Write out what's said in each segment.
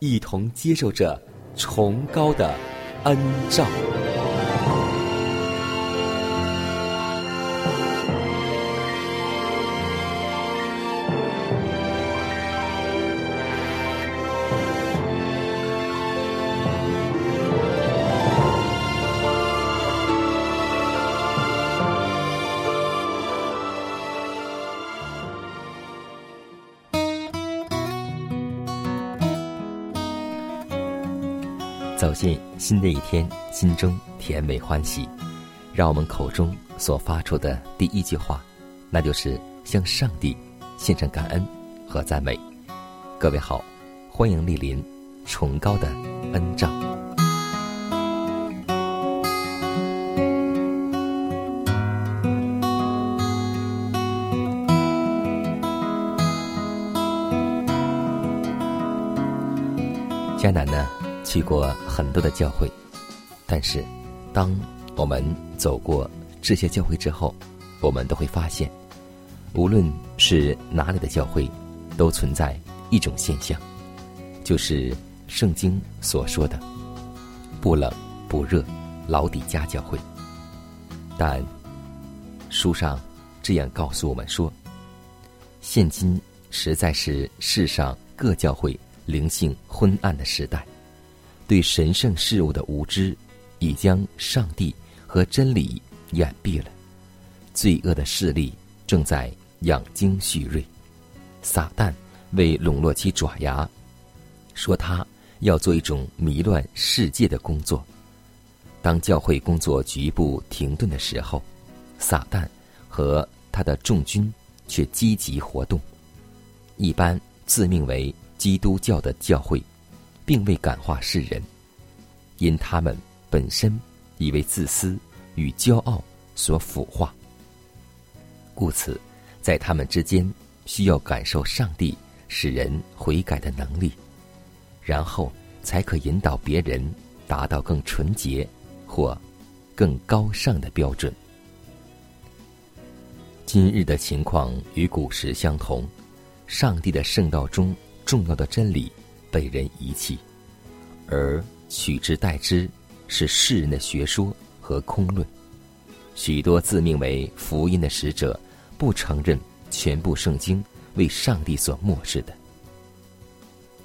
一同接受着崇高的恩照。新的一天，心中甜美欢喜。让我们口中所发出的第一句话，那就是向上帝献上感恩和赞美。各位好，欢迎莅临崇高的恩照。去过很多的教会，但是，当我们走过这些教会之后，我们都会发现，无论是哪里的教会，都存在一种现象，就是圣经所说的“不冷不热”老底家教会。但书上这样告诉我们说，现今实在是世上各教会。灵性昏暗的时代，对神圣事物的无知，已将上帝和真理掩蔽了。罪恶的势力正在养精蓄锐，撒旦为笼络其爪牙，说他要做一种迷乱世界的工作。当教会工作局部停顿的时候，撒旦和他的众军却积极活动，一般自命为。基督教的教会，并未感化世人，因他们本身已为自私与骄傲所腐化，故此，在他们之间需要感受上帝使人悔改的能力，然后才可引导别人达到更纯洁或更高尚的标准。今日的情况与古时相同，上帝的圣道中。重要的真理被人遗弃，而取之代之是世人的学说和空论。许多自命为福音的使者，不承认全部圣经为上帝所漠视的。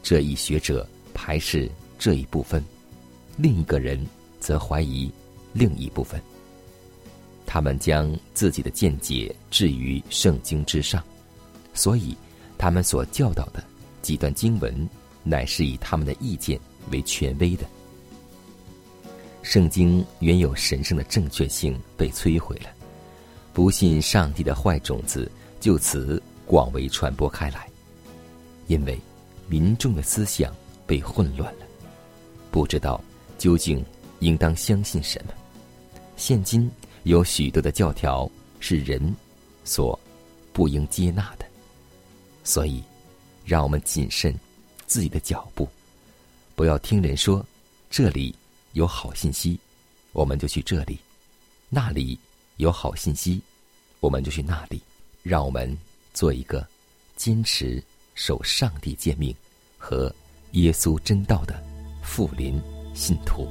这一学者排斥这一部分，另一个人则怀疑另一部分。他们将自己的见解置于圣经之上，所以他们所教导的。几段经文，乃是以他们的意见为权威的。圣经原有神圣的正确性被摧毁了，不信上帝的坏种子就此广为传播开来。因为民众的思想被混乱了，不知道究竟应当相信什么。现今有许多的教条是人所不应接纳的，所以。让我们谨慎自己的脚步，不要听人说这里有好信息，我们就去这里；那里有好信息，我们就去那里。让我们做一个坚持守上帝诫命和耶稣真道的富林信徒。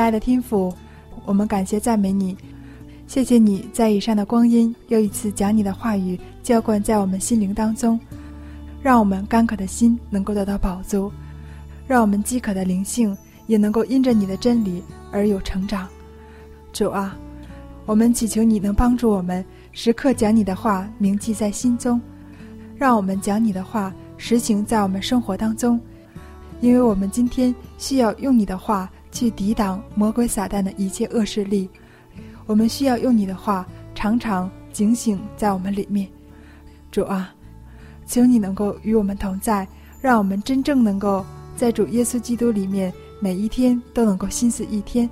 亲爱的天父，我们感谢赞美你，谢谢你在以上的光阴又一次将你的话语浇灌在我们心灵当中，让我们干渴的心能够得到饱足，让我们饥渴的灵性也能够因着你的真理而有成长。主啊，我们祈求你能帮助我们时刻将你的话铭记在心中，让我们将你的话实行在我们生活当中，因为我们今天需要用你的话。去抵挡魔鬼撒旦的一切恶势力，我们需要用你的话常常警醒在我们里面。主啊，请你能够与我们同在，让我们真正能够在主耶稣基督里面，每一天都能够心思一天，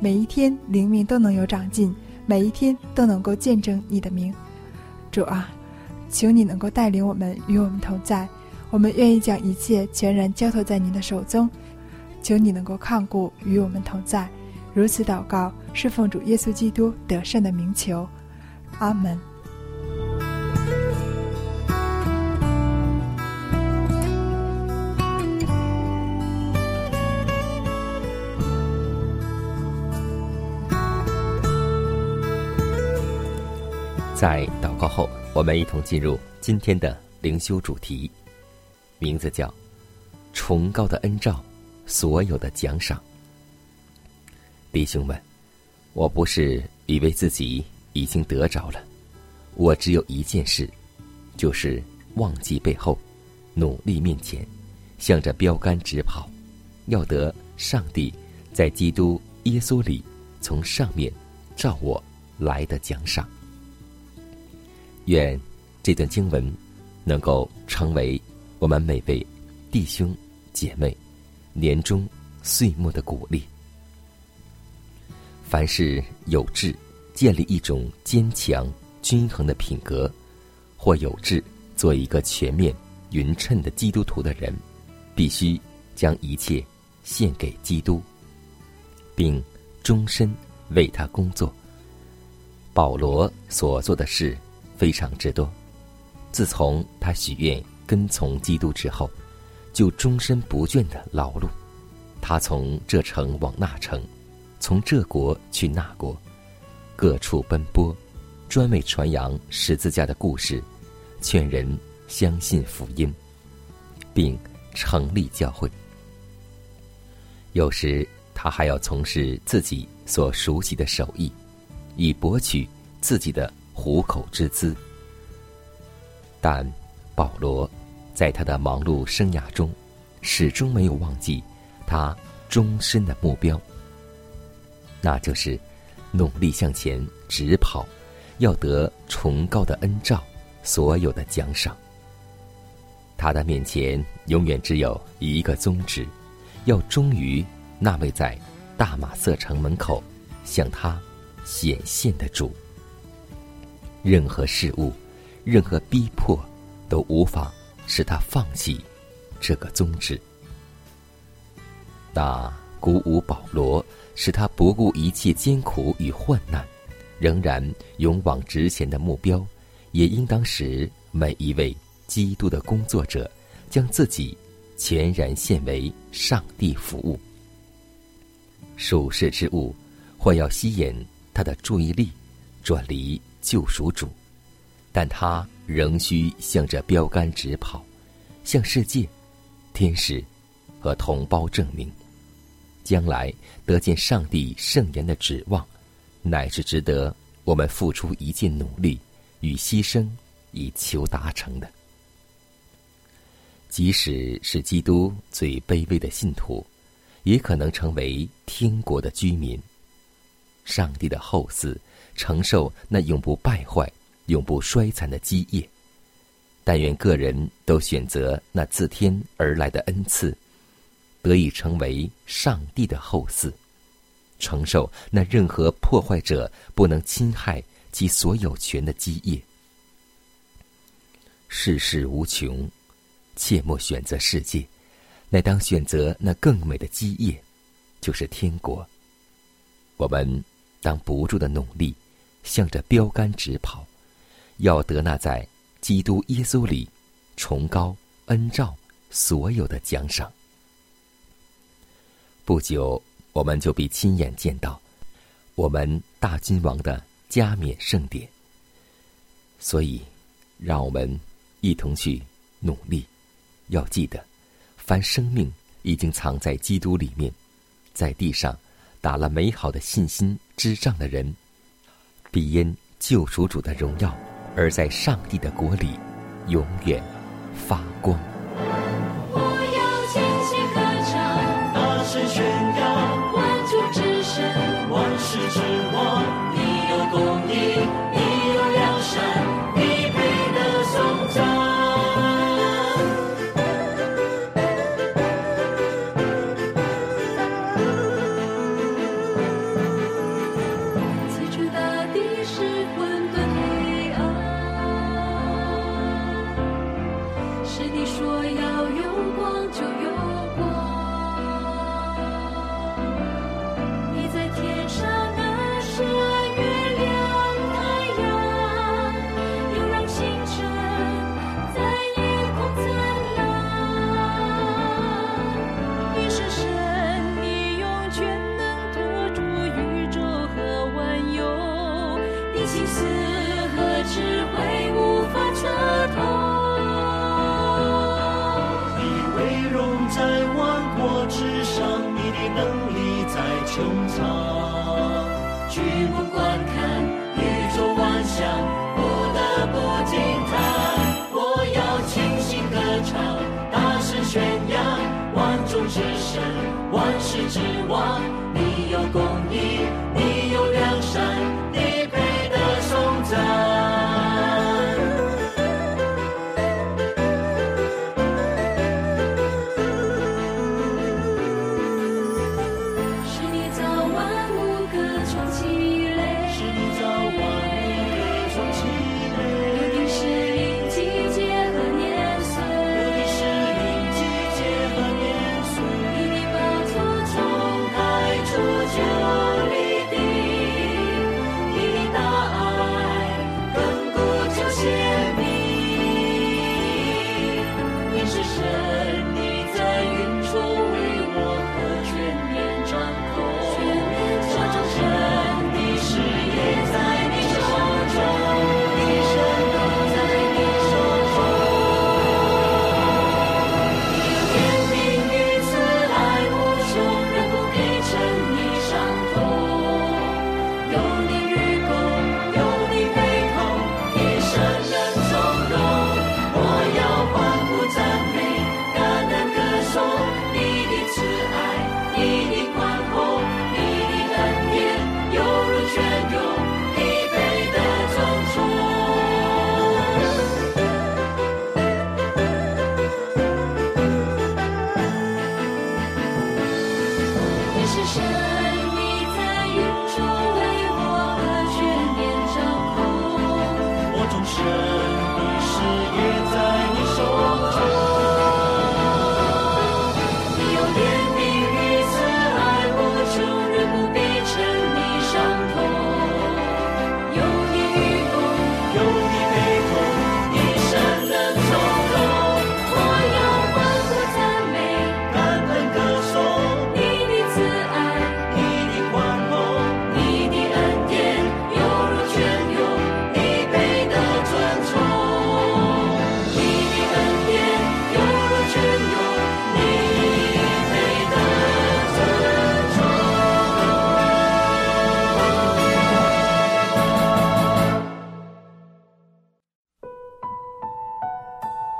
每一天灵命都能有长进，每一天都能够见证你的名。主啊，请你能够带领我们与我们同在，我们愿意将一切全然交托在您的手中。求你能够看顾与我们同在，如此祷告是奉主耶稣基督得胜的名求，阿门。在祷告后，我们一同进入今天的灵修主题，名字叫“崇高的恩照”。所有的奖赏，弟兄们，我不是以为自己已经得着了，我只有一件事，就是忘记背后，努力面前，向着标杆直跑，要得上帝在基督耶稣里从上面照我来的奖赏。愿这段经文能够成为我们每位弟兄姐妹。年终岁末的鼓励。凡是有志建立一种坚强均衡的品格，或有志做一个全面匀称的基督徒的人，必须将一切献给基督，并终身为他工作。保罗所做的事非常之多。自从他许愿跟从基督之后。就终身不倦的劳碌，他从这城往那城，从这国去那国，各处奔波，专为传扬十字架的故事，劝人相信福音，并成立教会。有时他还要从事自己所熟悉的手艺，以博取自己的糊口之资。但保罗。在他的忙碌生涯中，始终没有忘记他终身的目标，那就是努力向前直跑，要得崇高的恩照，所有的奖赏。他的面前永远只有一个宗旨，要忠于那位在大马色城门口向他显现的主。任何事物，任何逼迫，都无法。使他放弃这个宗旨，那鼓舞保罗，使他不顾一切艰苦与患难，仍然勇往直前的目标，也应当使每一位基督的工作者将自己全然献为上帝服务。属世之物或要吸引他的注意力，转离救赎主，但他。仍需向着标杆直跑，向世界、天使和同胞证明，将来得见上帝圣言的指望，乃是值得我们付出一切努力与牺牲以求达成的。即使是基督最卑微的信徒，也可能成为天国的居民，上帝的后嗣，承受那永不败坏。永不衰残的基业，但愿个人都选择那自天而来的恩赐，得以成为上帝的后嗣，承受那任何破坏者不能侵害其所有权的基业。世事无穷，切莫选择世界，乃当选择那更美的基业，就是天国。我们当不住的努力，向着标杆直跑。要得那在基督耶稣里崇高恩照所有的奖赏。不久，我们就必亲眼见到我们大君王的加冕盛典。所以，让我们一同去努力。要记得，凡生命已经藏在基督里面，在地上打了美好的信心之仗的人，必因救赎主的荣耀，而在上帝的国里永远发光。我要尽情歌唱，大声宣扬，万众之神，万世之王，你有公义，在万国之上，你的能力在穹苍。举目观看宇宙万象，不得不惊叹。我要倾心歌唱，大声宣扬，万众之神，万世之王，你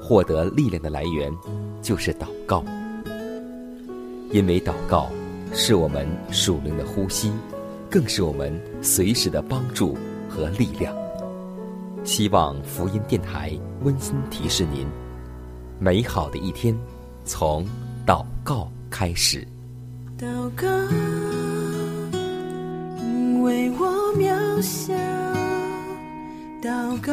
获得力量的来源，就是祷告。因为祷告是我们属灵的呼吸，更是我们随时的帮助和力量。希望福音电台温馨提示您：美好的一天从祷告开始。祷告，因为我渺小祷告，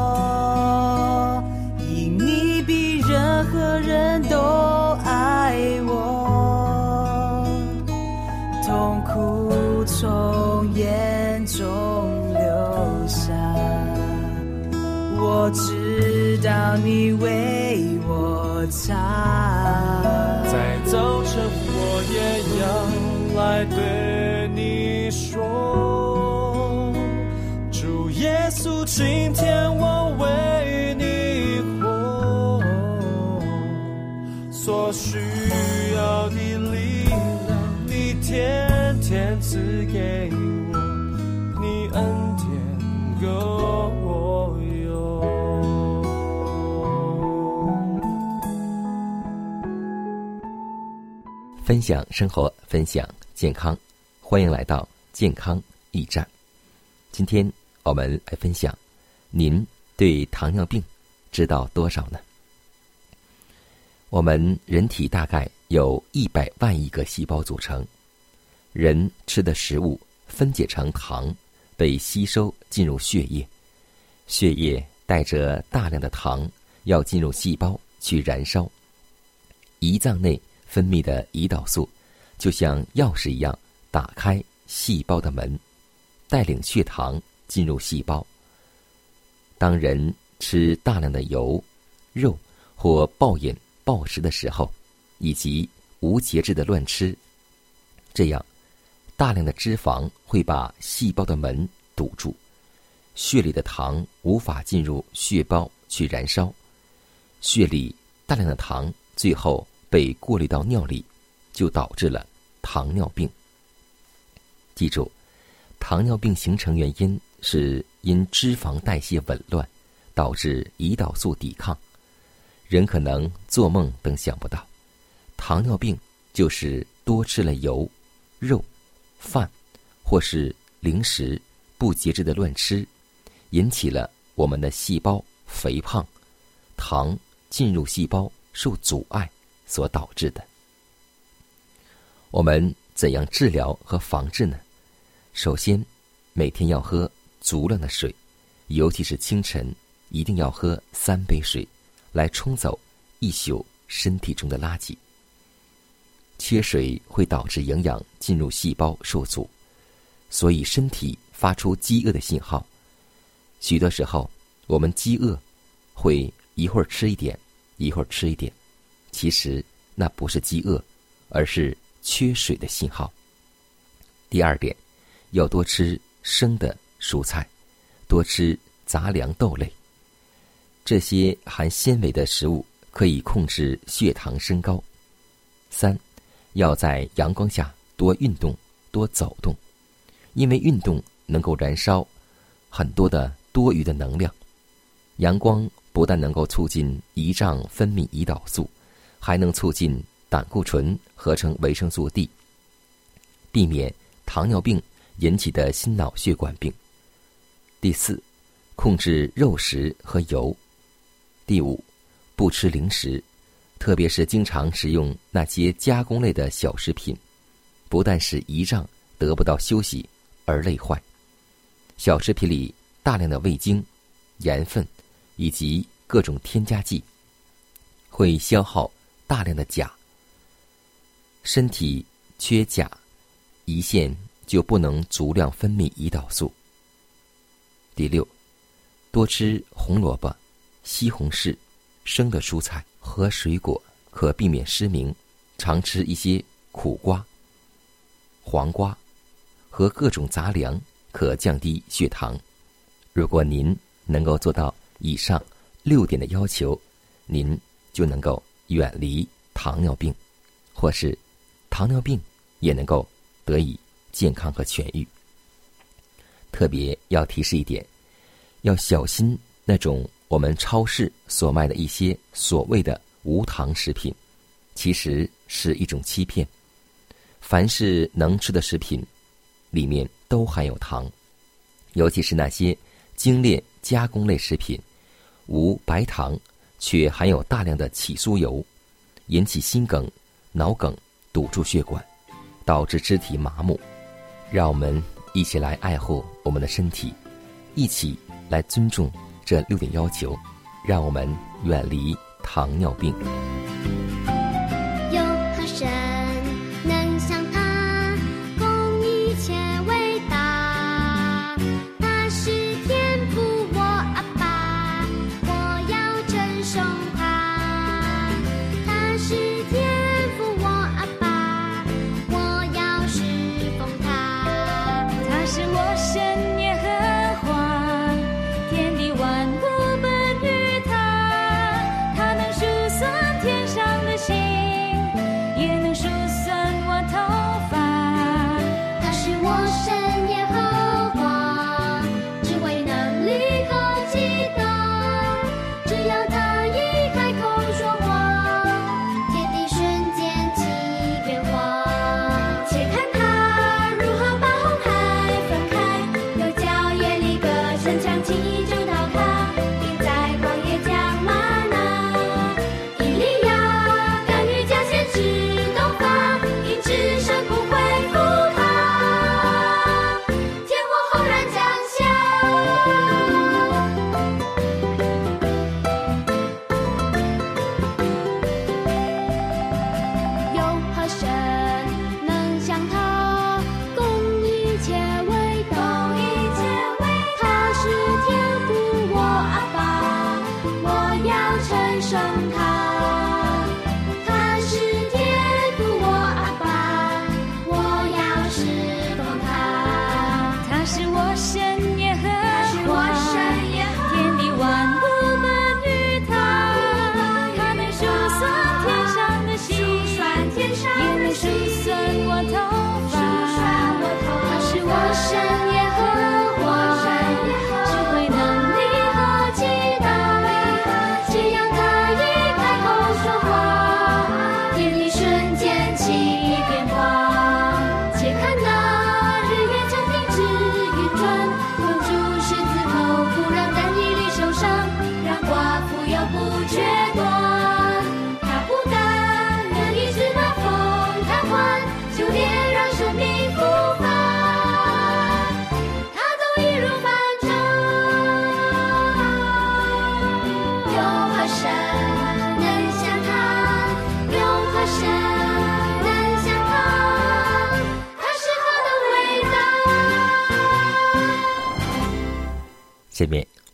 要你为我擦。分享生活，分享健康，欢迎来到健康驿站。今天我们来分享，您对糖尿病知道多少呢？我们人体大概有一百万亿个细胞组成，人吃的食物分解成糖，被吸收进入血液，血液带着大量的糖要进入细胞去燃烧，胰脏内。分泌的胰岛素就像钥匙一样，打开细胞的门，带领血糖进入细胞。当人吃大量的油、肉或暴饮暴食的时候，以及无节制的乱吃，这样大量的脂肪会把细胞的门堵住，血里的糖无法进入血胞去燃烧，血里大量的糖最后。被过滤到尿里，就导致了糖尿病。记住，糖尿病形成原因是因脂肪代谢紊乱，导致胰岛素抵抗。人可能做梦都想不到，糖尿病就是多吃了油、肉、饭，或是零食，不节制的乱吃，引起了我们的细胞肥胖，糖进入细胞受阻碍。所导致的，我们怎样治疗和防治呢？首先，每天要喝足量的水，尤其是清晨，一定要喝三杯水，来冲走一宿身体中的垃圾。缺水会导致营养进入细胞受阻，所以身体发出饥饿的信号。许多时候，我们饥饿会一会儿吃一点，一会儿吃一点。其实那不是饥饿，而是缺水的信号。第二点，要多吃生的蔬菜，多吃杂粮豆类。这些含纤维的食物可以控制血糖升高。三，要在阳光下多运动、多走动，因为运动能够燃烧很多的多余的能量。阳光不但能够促进胰脏分泌胰岛素。还能促进胆固醇合成维生素 D，避免糖尿病引起的心脑血管病。第四，控制肉食和油。第五，不吃零食，特别是经常食用那些加工类的小食品，不但使胰脏得不到休息而累坏。小食品里大量的味精、盐分以及各种添加剂，会消耗。大量的钾，身体缺钾，胰腺就不能足量分泌胰岛素。第六，多吃红萝卜、西红柿、生的蔬菜和水果，可避免失明，常吃一些苦瓜、黄瓜和各种杂粮，可降低血糖。如果您能够做到以上六点的要求，您就能够远离糖尿病，或是糖尿病也能够得以健康和痊愈。特别要提示一点，要小心那种我们超市所卖的一些所谓的无糖食品，其实是一种欺骗。凡是能吃的食品，里面都含有糖，尤其是那些精炼加工类食品，无白糖，却含有大量的起酥油，引起心梗、脑梗，堵住血管，导致肢体麻木。让我们。一起来爱护我们的身体，一起来尊重这六点要求，让我们远离糖尿病。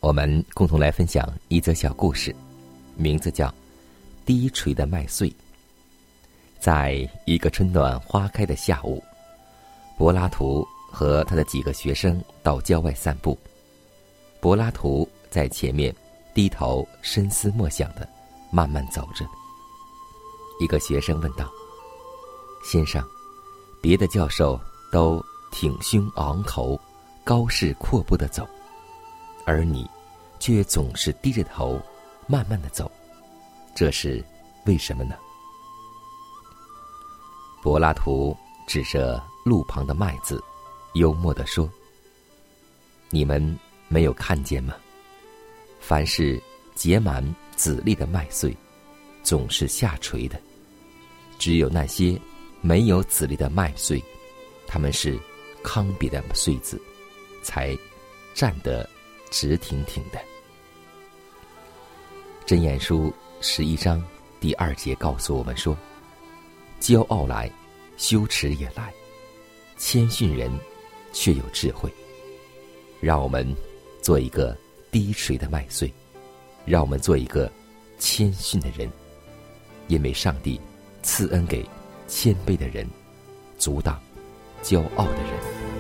我们共同来分享一则小故事，名字叫《低垂的麦穗》。在一个春暖花开的下午，柏拉图和他的几个学生到郊外散步。柏拉图在前面低头深思默想的慢慢走着。一个学生问道：“先生，别的教授都挺胸昂头、高势阔步的走。”而你，却总是低着头，慢慢的走，这是为什么呢？柏拉图指着路旁的麦子，幽默的说：“你们没有看见吗？凡是结满籽粒的麦穗，总是下垂的；只有那些没有籽粒的麦穗，它们是糠秕的穗子，才站得。”直挺挺的。真言书十一章第二节告诉我们说：“骄傲来，羞耻也来；谦逊人却有智慧。”让我们做一个低垂的麦穗，让我们做一个谦逊的人。因为上帝赐恩给谦卑的人，阻挡骄傲的人。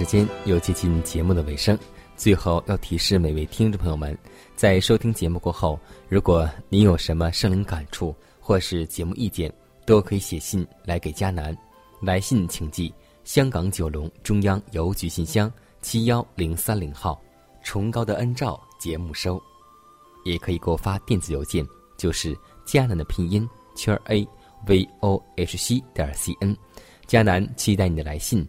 时间，又接近节目的尾声。最后要提示每位听众朋友们，在收听节目过后，如果您有什么生灵感触或是节目意见，都可以写信来给佳南。来信请寄香港九龙中央邮局信箱七幺零三零号，崇高的恩照节目收。也可以给我发电子邮件，就是佳南的拼音圈 a v o h c 点 c n。佳南期待你的来信。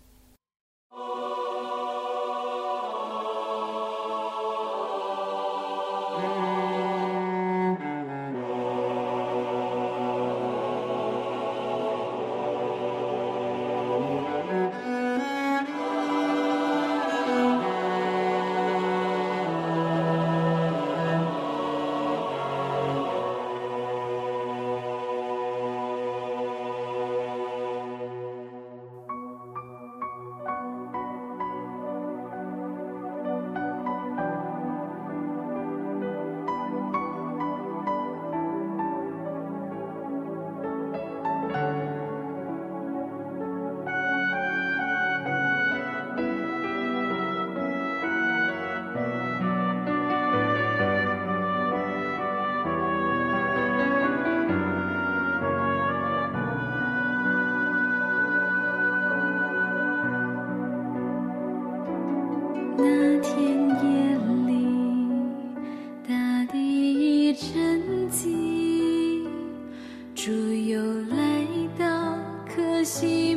see